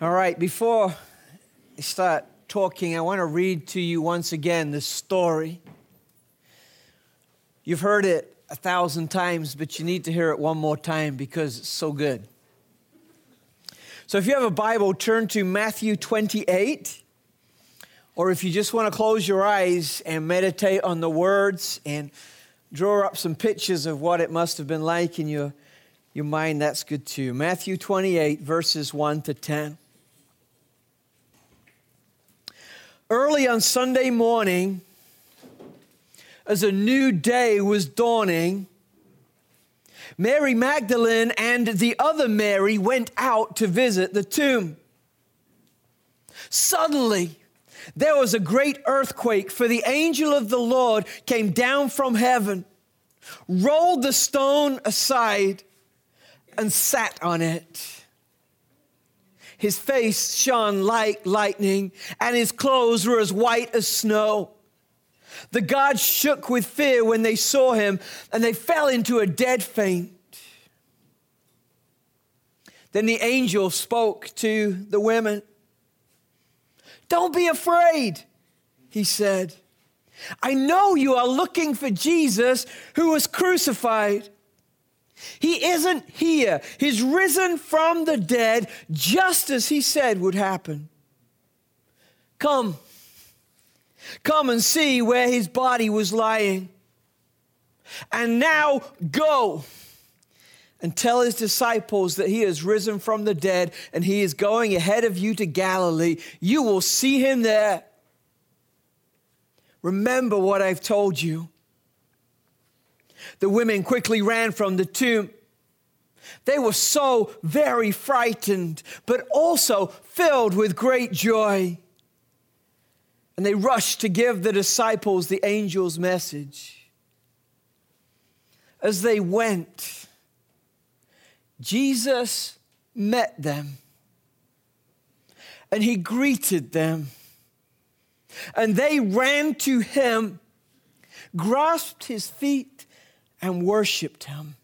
All right, before I start talking, I want to read to you once again this story. You've heard it a thousand times, but you need to hear it one more time because it's so good. So if you have a Bible, turn to Matthew 28. Or if you just want to close your eyes and meditate on the words and draw up some pictures of what it must have been like in your, your mind, that's good too. Matthew 28, verses 1 to 10. Early on Sunday morning, as a new day was dawning, Mary Magdalene and the other Mary went out to visit the tomb. Suddenly, there was a great earthquake, for the angel of the Lord came down from heaven, rolled the stone aside, and sat on it. His face shone like lightning, and his clothes were as white as snow. The gods shook with fear when they saw him, and they fell into a dead faint. Then the angel spoke to the women. Don't be afraid, he said. I know you are looking for Jesus who was crucified. He isn't here. He's risen from the dead, just as he said would happen. Come, come and see where his body was lying. And now go and tell his disciples that he has risen from the dead and he is going ahead of you to Galilee. You will see him there. Remember what I've told you. The women quickly ran from the tomb. They were so very frightened, but also filled with great joy. And they rushed to give the disciples the angel's message. As they went, Jesus met them and he greeted them. And they ran to him, grasped his feet, and worshiped him.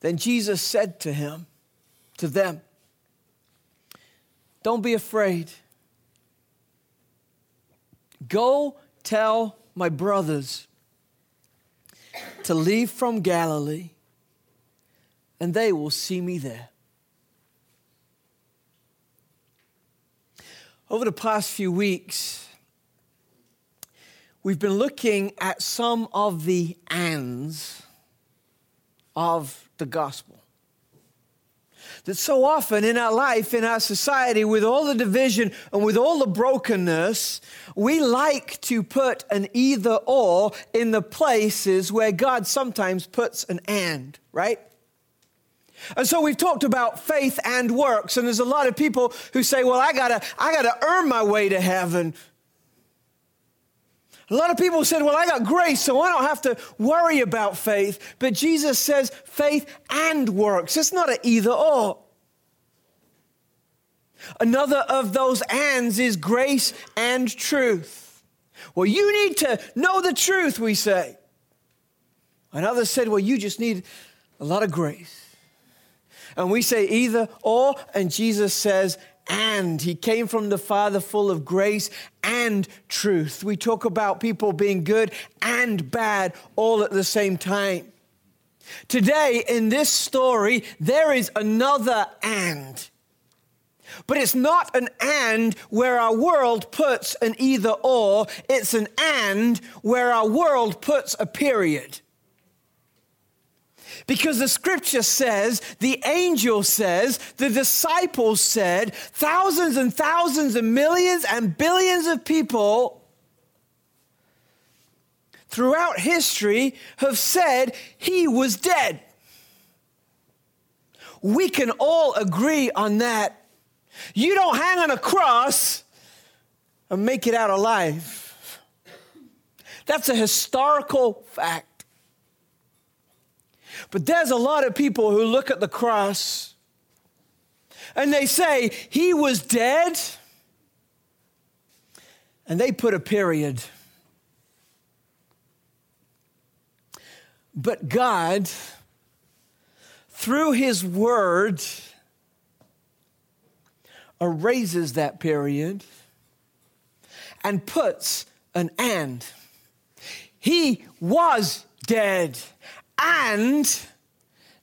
Then Jesus said to him, to them, Don't be afraid. Go tell my brothers to leave from Galilee, and they will see me there. Over the past few weeks, we've been looking at some of the ands of the gospel. That so often in our life, in our society, with all the division and with all the brokenness, we like to put an either or in the places where God sometimes puts an and, right? And so we've talked about faith and works, and there's a lot of people who say, well, I gotta, I gotta earn my way to heaven. A lot of people said, Well, I got grace, so I don't have to worry about faith. But Jesus says faith and works. It's not an either or. Another of those ands is grace and truth. Well, you need to know the truth, we say. Another said, Well, you just need a lot of grace. And we say either or, and Jesus says and. He came from the Father full of grace and truth. We talk about people being good and bad all at the same time. Today, in this story, there is another and. But it's not an and where our world puts an either or, it's an and where our world puts a period. Because the scripture says, the angel says, the disciples said, thousands and thousands and millions and billions of people throughout history have said he was dead. We can all agree on that. You don't hang on a cross and make it out alive. That's a historical fact. But there's a lot of people who look at the cross and they say, He was dead. And they put a period. But God, through His Word, erases that period and puts an and. He was dead, and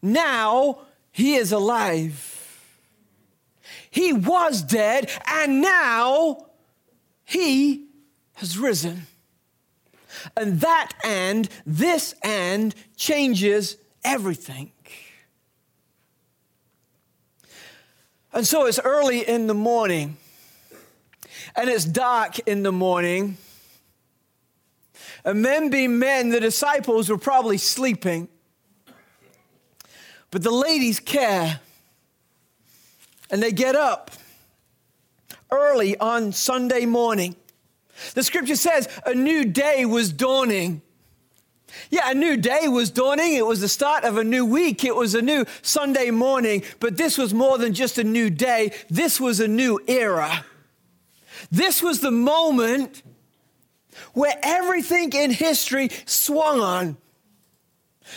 now he is alive. He was dead, and now he has risen. And that and, this and, changes everything. And so it's early in the morning, and it's dark in the morning. And men being men, the disciples were probably sleeping. But the ladies care, and they get up early on Sunday morning. The scripture says a new day was dawning. Yeah, a new day was dawning. It was the start of a new week. It was a new Sunday morning. But this was more than just a new day, this was a new era. This was the moment where everything in history swung on.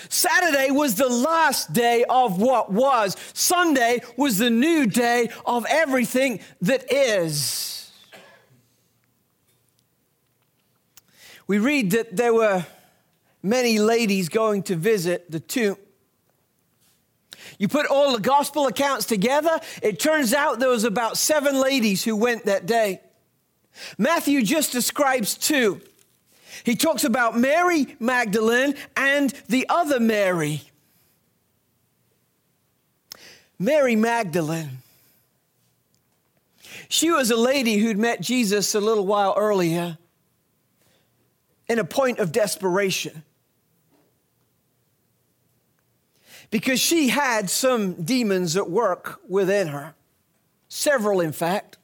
Saturday was the last day of what was. Sunday was the new day of everything that is. We read that there were many ladies going to visit the tomb. You put all the gospel accounts together, it turns out there was about seven ladies who went that day. Matthew just describes two. He talks about Mary Magdalene and the other Mary. Mary Magdalene. She was a lady who'd met Jesus a little while earlier in a point of desperation. Because she had some demons at work within her, several, in fact.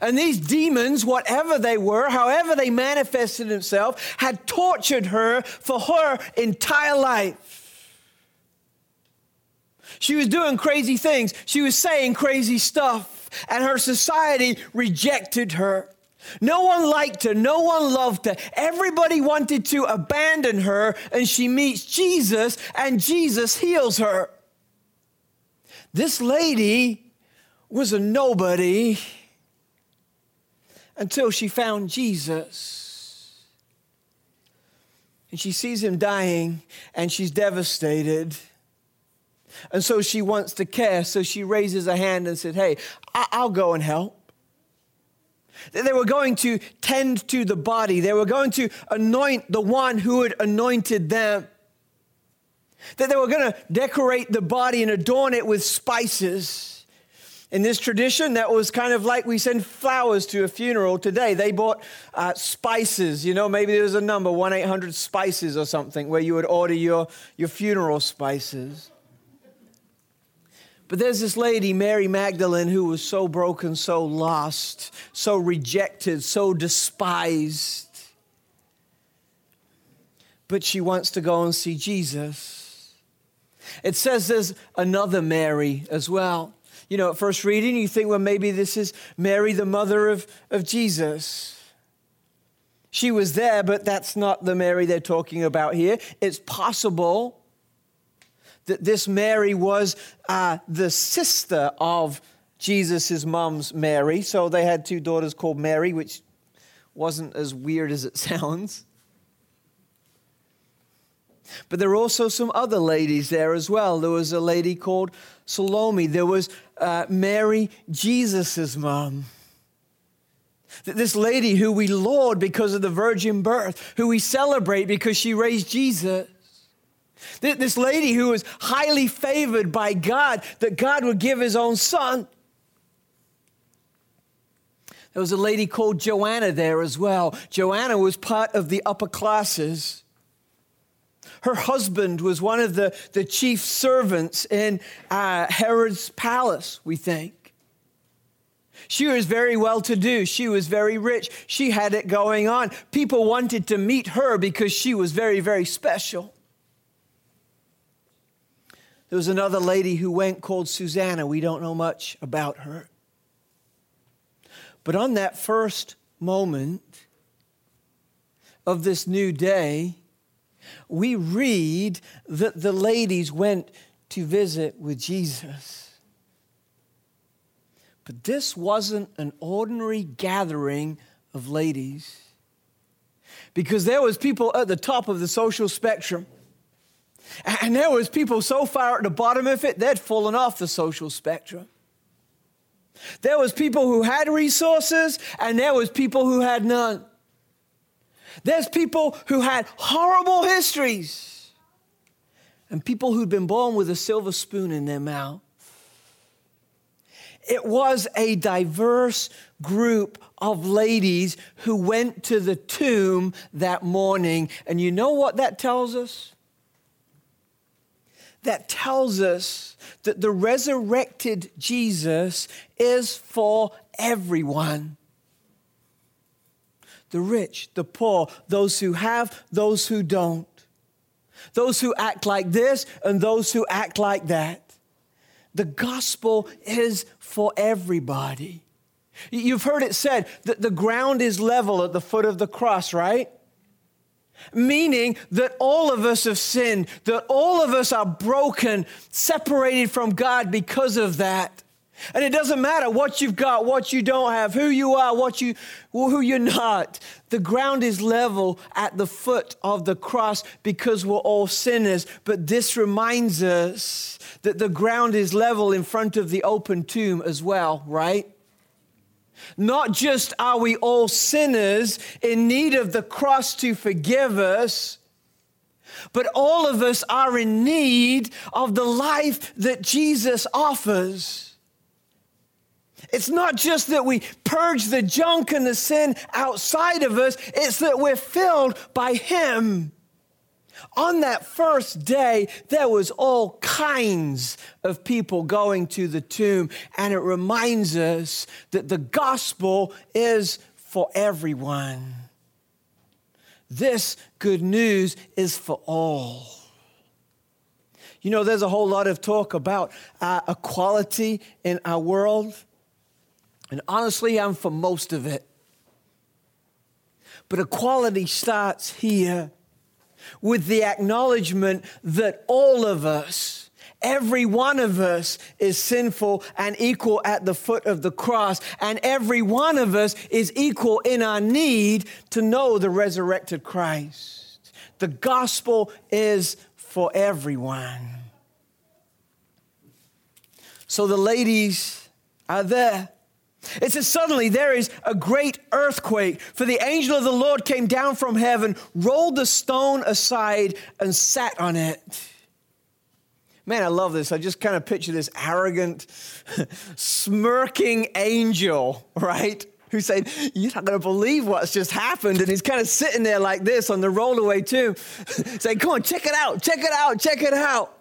And these demons, whatever they were, however they manifested themselves, had tortured her for her entire life. She was doing crazy things, she was saying crazy stuff, and her society rejected her. No one liked her, no one loved her. Everybody wanted to abandon her, and she meets Jesus, and Jesus heals her. This lady was a nobody until she found Jesus. And she sees him dying and she's devastated. And so she wants to care. So she raises a hand and said, Hey, I'll go and help. They were going to tend to the body, they were going to anoint the one who had anointed them. That they were going to decorate the body and adorn it with spices. In this tradition, that was kind of like we send flowers to a funeral today. They bought uh, spices, you know, maybe there was a number, 1 800 spices or something, where you would order your, your funeral spices. But there's this lady, Mary Magdalene, who was so broken, so lost, so rejected, so despised. But she wants to go and see Jesus. It says there's another Mary as well you know, at first reading, you think, well, maybe this is Mary, the mother of, of Jesus. She was there, but that's not the Mary they're talking about here. It's possible that this Mary was uh, the sister of Jesus' mom's Mary. So they had two daughters called Mary, which wasn't as weird as it sounds. But there were also some other ladies there as well. There was a lady called Salome. There was uh, Mary, Jesus' mom. This lady who we laud because of the virgin birth, who we celebrate because she raised Jesus. This lady who was highly favored by God, that God would give his own son. There was a lady called Joanna there as well. Joanna was part of the upper classes. Her husband was one of the, the chief servants in uh, Herod's palace, we think. She was very well to do. She was very rich. She had it going on. People wanted to meet her because she was very, very special. There was another lady who went called Susanna. We don't know much about her. But on that first moment of this new day, we read that the ladies went to visit with Jesus. But this wasn't an ordinary gathering of ladies. Because there was people at the top of the social spectrum. And there was people so far at the bottom of it they'd fallen off the social spectrum. There was people who had resources and there was people who had none there's people who had horrible histories and people who'd been born with a silver spoon in their mouth it was a diverse group of ladies who went to the tomb that morning. And you know what that tells us? That tells us that the resurrected Jesus is for everyone the rich, the poor, those who have, those who don't, those who act like this and those who act like that. The gospel is for everybody. You've heard it said that the ground is level at the foot of the cross, right? Meaning that all of us have sinned, that all of us are broken, separated from God because of that. And it doesn't matter what you've got, what you don't have, who you are, what you, who you're not. The ground is level at the foot of the cross because we're all sinners. But this reminds us that the ground is level in front of the open tomb as well, right? Not just are we all sinners in need of the cross to forgive us, but all of us are in need of the life that Jesus offers. It's not just that we purge the junk and the sin outside of us, it's that we're filled by Him. On that first day, there was all kinds of people going to the tomb, and it reminds us that the gospel is for everyone. This good news is for all. You know, there's a whole lot of talk about uh, equality in our world, and honestly, I'm for most of it. But equality starts here with the acknowledgement that all of us, every one of us, is sinful and equal at the foot of the cross, and every one of us is equal in our need to know the resurrected Christ. The gospel is for everyone. So the ladies are there it says, Suddenly there is a great earthquake, for the angel of the Lord came down from heaven, rolled the stone aside, and sat on it. Man, I love this. I just kind of picture this arrogant, smirking angel, right? Who said, You're not going to believe what's just happened. And he's kind of sitting there like this on the rollaway, too, saying, Come on, check it out, check it out, check it out.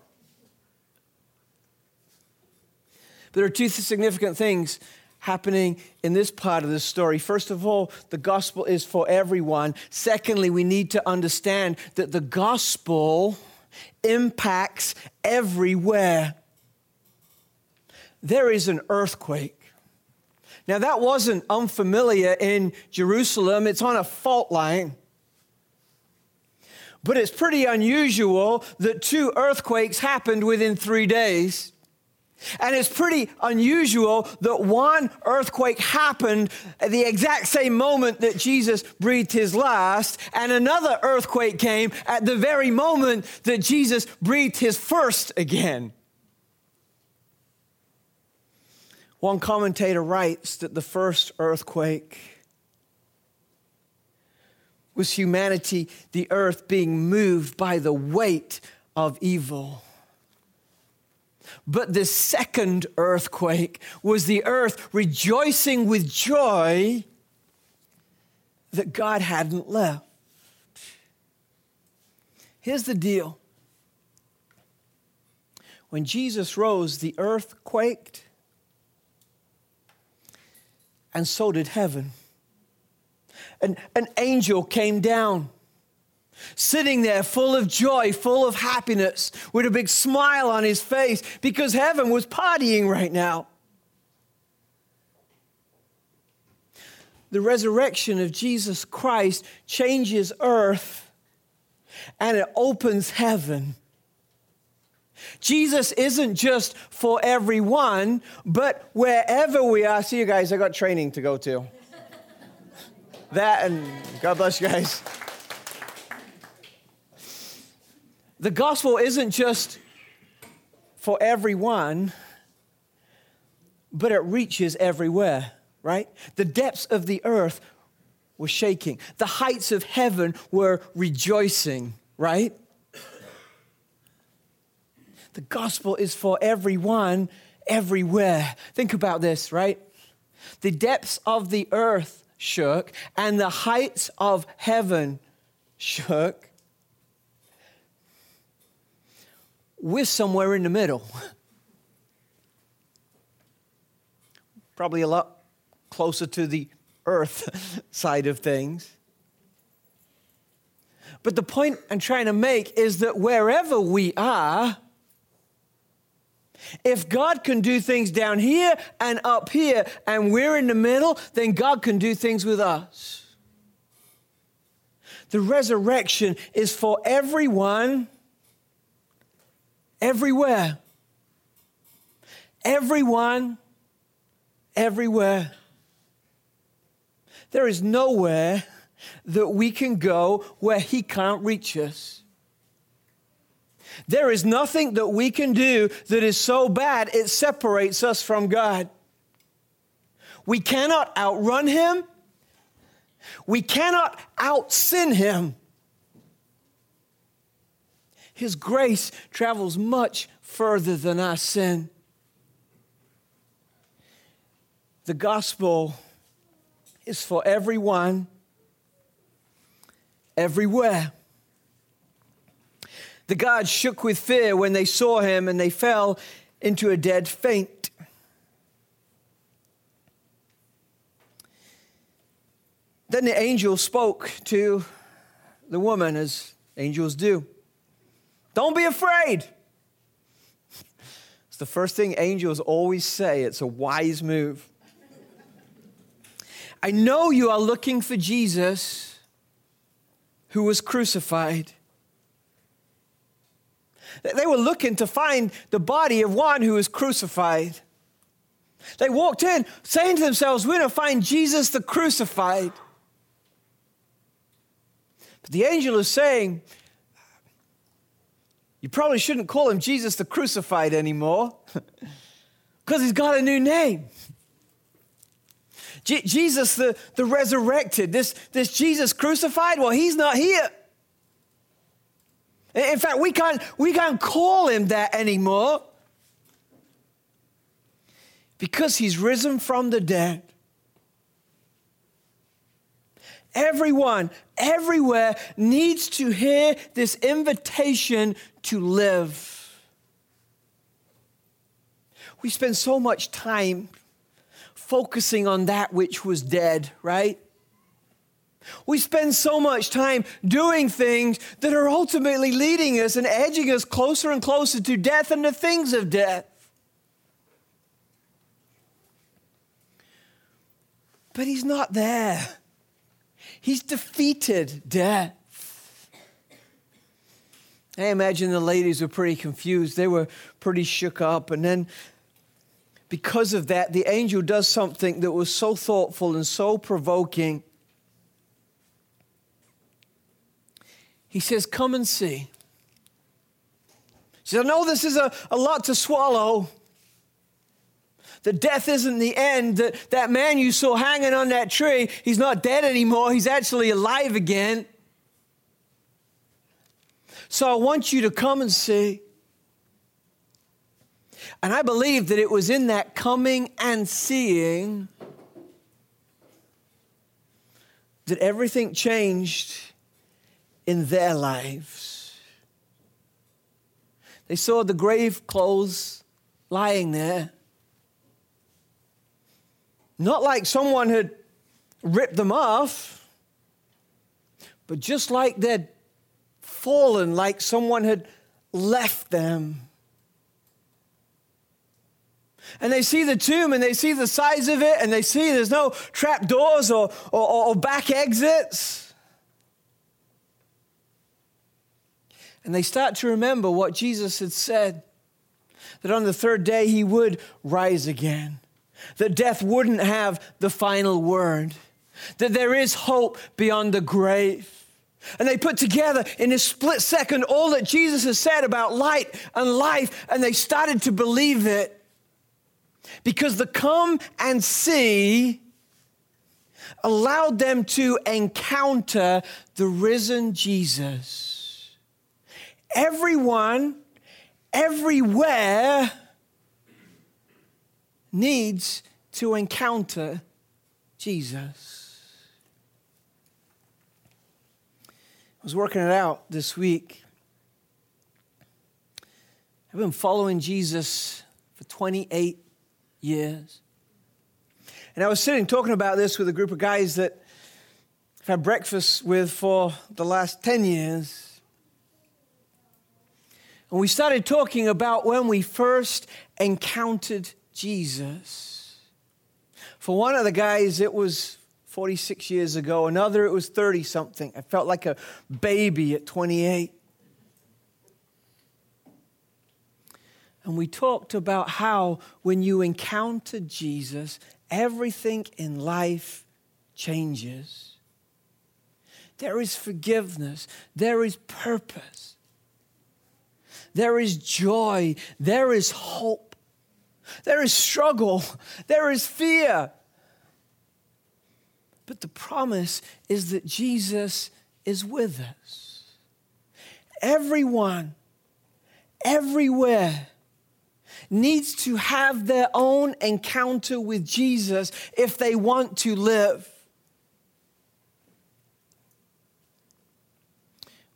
There are two significant things happening in this part of the story. First of all, the gospel is for everyone. Secondly, we need to understand that the gospel impacts everywhere. There is an earthquake. Now, that wasn't unfamiliar in Jerusalem, it's on a fault line. But it's pretty unusual that two earthquakes happened within three days. And it's pretty unusual that one earthquake happened at the exact same moment that Jesus breathed his last, and another earthquake came at the very moment that Jesus breathed his first again. One commentator writes that the first earthquake was humanity, the earth being moved by the weight of evil. But the second earthquake was the earth rejoicing with joy that God hadn't left. Here's the deal when Jesus rose, the earth quaked, and so did heaven. An, an angel came down sitting there full of joy, full of happiness, with a big smile on his face because heaven was partying right now. The resurrection of Jesus Christ changes earth and it opens heaven. Jesus isn't just for everyone, but wherever we are. See you guys, I got training to go to. that and God bless you guys. The gospel isn't just for everyone, but it reaches everywhere, right? The depths of the earth were shaking, the heights of heaven were rejoicing, right? The gospel is for everyone, everywhere. Think about this, right? The depths of the earth shook and the heights of heaven shook. We're somewhere in the middle. Probably a lot closer to the earth side of things. But the point I'm trying to make is that wherever we are, if God can do things down here and up here, and we're in the middle, then God can do things with us. The resurrection is for everyone, everywhere. Everyone, everywhere. There is nowhere that we can go where He can't reach us. There is nothing that we can do that is so bad it separates us from God. We cannot outrun Him, we cannot out sin Him. His grace travels much further than our sin. The gospel is for everyone, everywhere. The guards shook with fear when they saw him and they fell into a dead faint. Then the angel spoke to the woman, as angels do. Don't be afraid. It's the first thing angels always say. It's a wise move. I know you are looking for Jesus who was crucified. They were looking to find the body of one who was crucified. They walked in saying to themselves, We're going to find Jesus the crucified. But the angel is saying, You probably shouldn't call him Jesus the crucified anymore because he's got a new name. Je- Jesus the, the resurrected, this, this Jesus crucified, well, he's not here. In fact, we can't, we can't call him that anymore because he's risen from the dead. Everyone, everywhere needs to hear this invitation to live. We spend so much time focusing on that which was dead, right? We spend so much time doing things that are ultimately leading us and edging us closer and closer to death and the things of death. But he's not there. He's defeated death. I imagine the ladies were pretty confused. They were pretty shook up. And then, because of that, the angel does something that was so thoughtful and so provoking He says, Come and see. She says, I know this is a, a lot to swallow. That death isn't the end. That, that man you saw hanging on that tree, he's not dead anymore. He's actually alive again. So I want you to come and see. And I believe that it was in that coming and seeing that everything changed in their lives. They saw the grave clothes lying there. Not like someone had ripped them off, but just like they'd fallen, like someone had left them. And they see the tomb and they see the size of it and they see there's no trap doors or, or, or back exits. And they start to remember what Jesus had said that on the third day he would rise again, that death wouldn't have the final word, that there is hope beyond the grave. And they put together in a split second all that Jesus has said about light and life, and they started to believe it. Because the come and see allowed them to encounter the risen Jesus. Everyone, everywhere, needs to encounter Jesus. I was working it out this week. I've been following Jesus for 28 years. And I was sitting talking about this with a group of guys that I've had breakfast with for the last 10 years. And we started talking about when we first encountered Jesus. For one of the guys, it was 46 years ago. Another, it was 30 something. I felt like a baby at 28. And we talked about how when you encounter Jesus, everything in life changes. There is forgiveness, there is purpose, there is joy, there is hope, there is struggle, there is fear. But the promise is that Jesus is with us. Everyone, everywhere needs to have their own encounter with Jesus if they want to live.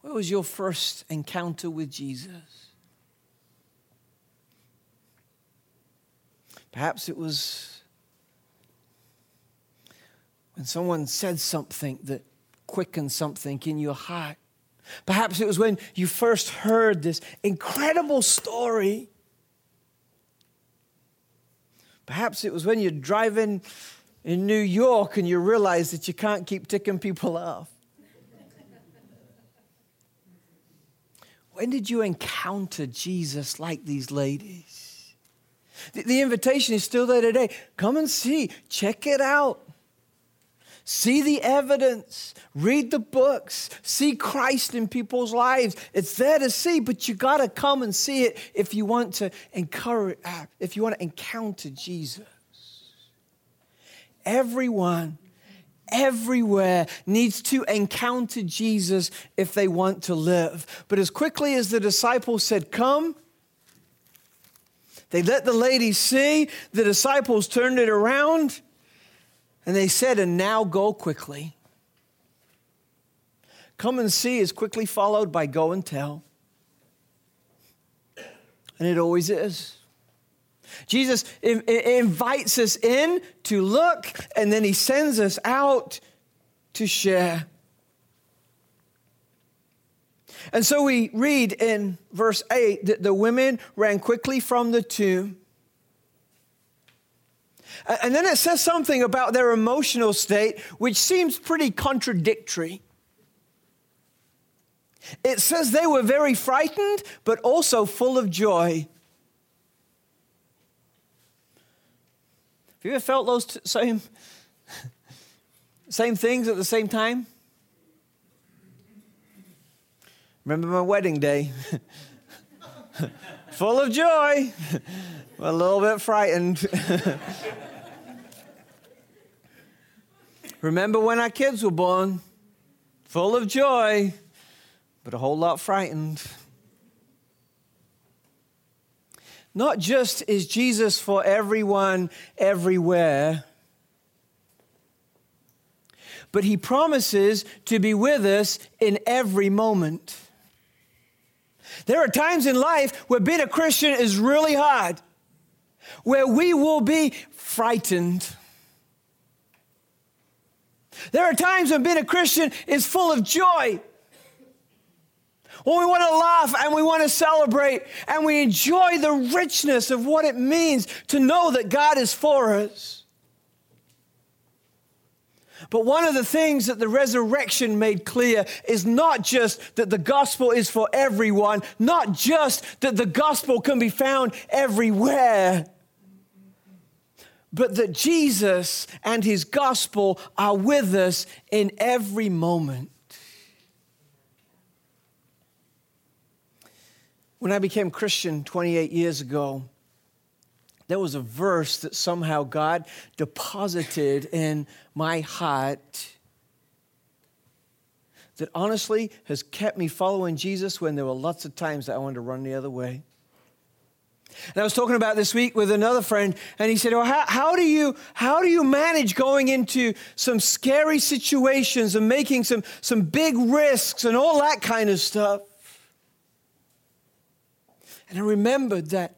Where was your first encounter with Jesus? Perhaps it was when someone said something that quickened something in your heart. Perhaps it was when you first heard this incredible story Perhaps it was when you're driving in New York and you realize that you can't keep ticking people off. when did you encounter Jesus like these ladies? The, the invitation is still there today. Come and see, check it out. See the evidence, read the books, see Christ in people's lives. It's there to see, but you got to come and see it if you want to encourage, uh, if you want to encounter Jesus. Everyone, everywhere needs to encounter Jesus if they want to live. But as quickly as the disciples said, Come, they let the ladies see, the disciples turned it around and they said, And now go quickly. Come and see is quickly followed by go and tell. And it always is. Jesus invites us in to look, and then he sends us out to share. And so we read in verse 8 that the women ran quickly from the tomb and then it says something about their emotional state, which seems pretty contradictory. It says they were very frightened, but also full of joy. Have you ever felt those t- same, same things at the same time? Remember my wedding day? full of joy, a little bit frightened. Remember when our kids were born? Full of joy, but a whole lot frightened. Not just is Jesus for everyone, everywhere, but he promises to be with us in every moment. There are times in life where being a Christian is really hard, where we will be frightened. There are times when being a Christian is full of joy. When we want to laugh and we want to celebrate and we enjoy the richness of what it means to know that God is for us. But one of the things that the resurrection made clear is not just that the gospel is for everyone, not just that the gospel can be found everywhere, but that Jesus and his gospel are with us in every moment. When I became Christian 28 years ago, there was a verse that somehow God deposited in my heart that honestly has kept me following Jesus when there were lots of times that I wanted to run the other way. And I was talking about this week with another friend, and he said, Well, how, how, do you, how do you manage going into some scary situations and making some, some big risks and all that kind of stuff? And I remembered that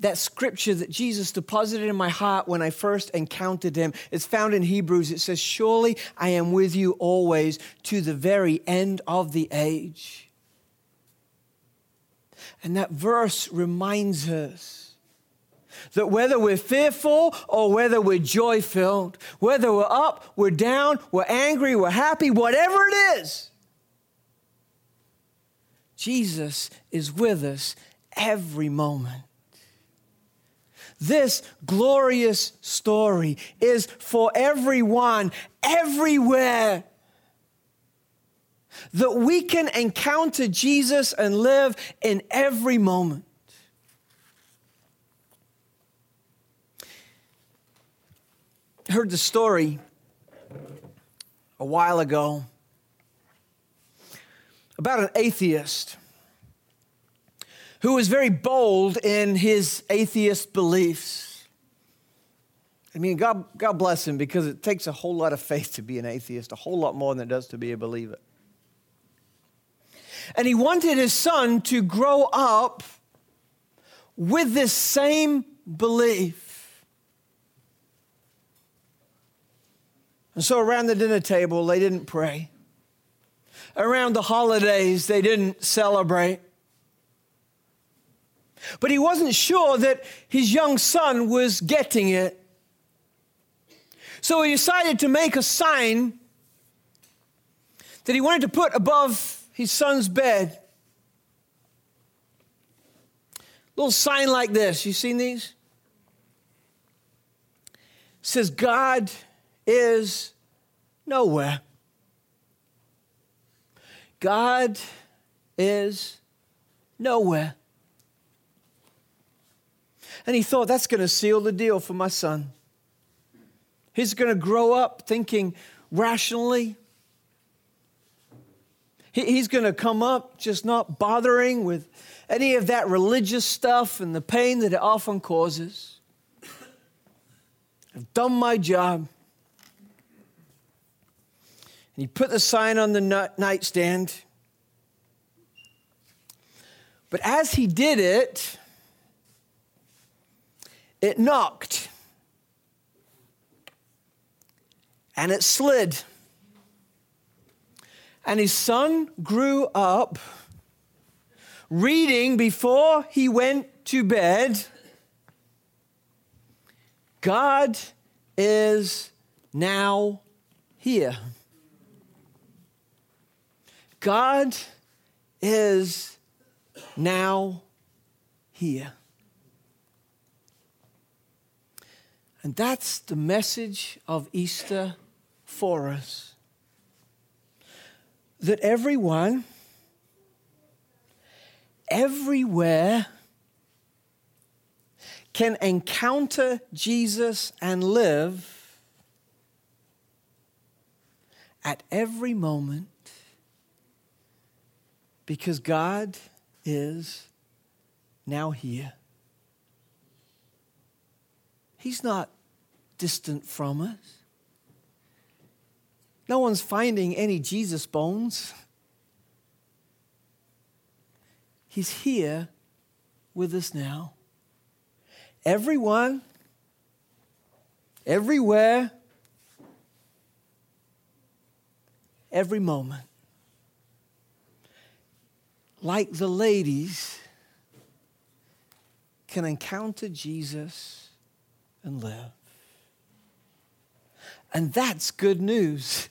that scripture that Jesus deposited in my heart when I first encountered him. It's found in Hebrews. It says, Surely I am with you always to the very end of the age. And that verse reminds us that whether we're fearful or whether we're joy filled, whether we're up, we're down, we're angry, we're happy, whatever it is, Jesus is with us every moment. This glorious story is for everyone, everywhere. That we can encounter Jesus and live in every moment. I heard the story a while ago about an atheist who was very bold in his atheist beliefs. I mean, God, God bless him because it takes a whole lot of faith to be an atheist, a whole lot more than it does to be a believer. And he wanted his son to grow up with this same belief. And so around the dinner table, they didn't pray. Around the holidays, they didn't celebrate. But he wasn't sure that his young son was getting it. So he decided to make a sign that he wanted to put above his son's bed. A little sign like this. You seen these? It says, God is nowhere. God is nowhere. And he thought, that's going to seal the deal for my son. He's going to grow up thinking rationally. He's going to come up just not bothering with any of that religious stuff and the pain that it often causes. I've done my job. And he put the sign on the nightstand. But as he did it, it knocked and it slid. And his son grew up reading before he went to bed God is now here. God is now here. And that's the message of Easter for us. That everyone, everywhere, can encounter Jesus and live at every moment because God is now here. He's not distant from us. No one's finding any Jesus bones. He's here with us now. Everyone, everywhere, every moment. Like the ladies can encounter Jesus and live. And that's good news.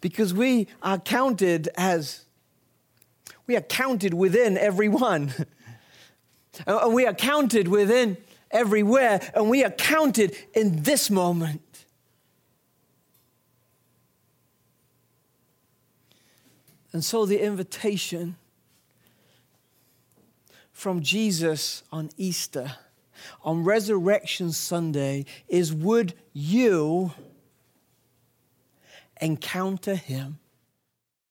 Because we are counted as, we are counted within everyone. and we are counted within everywhere. And we are counted in this moment. And so the invitation from Jesus on Easter, on Resurrection Sunday, is would you encounter him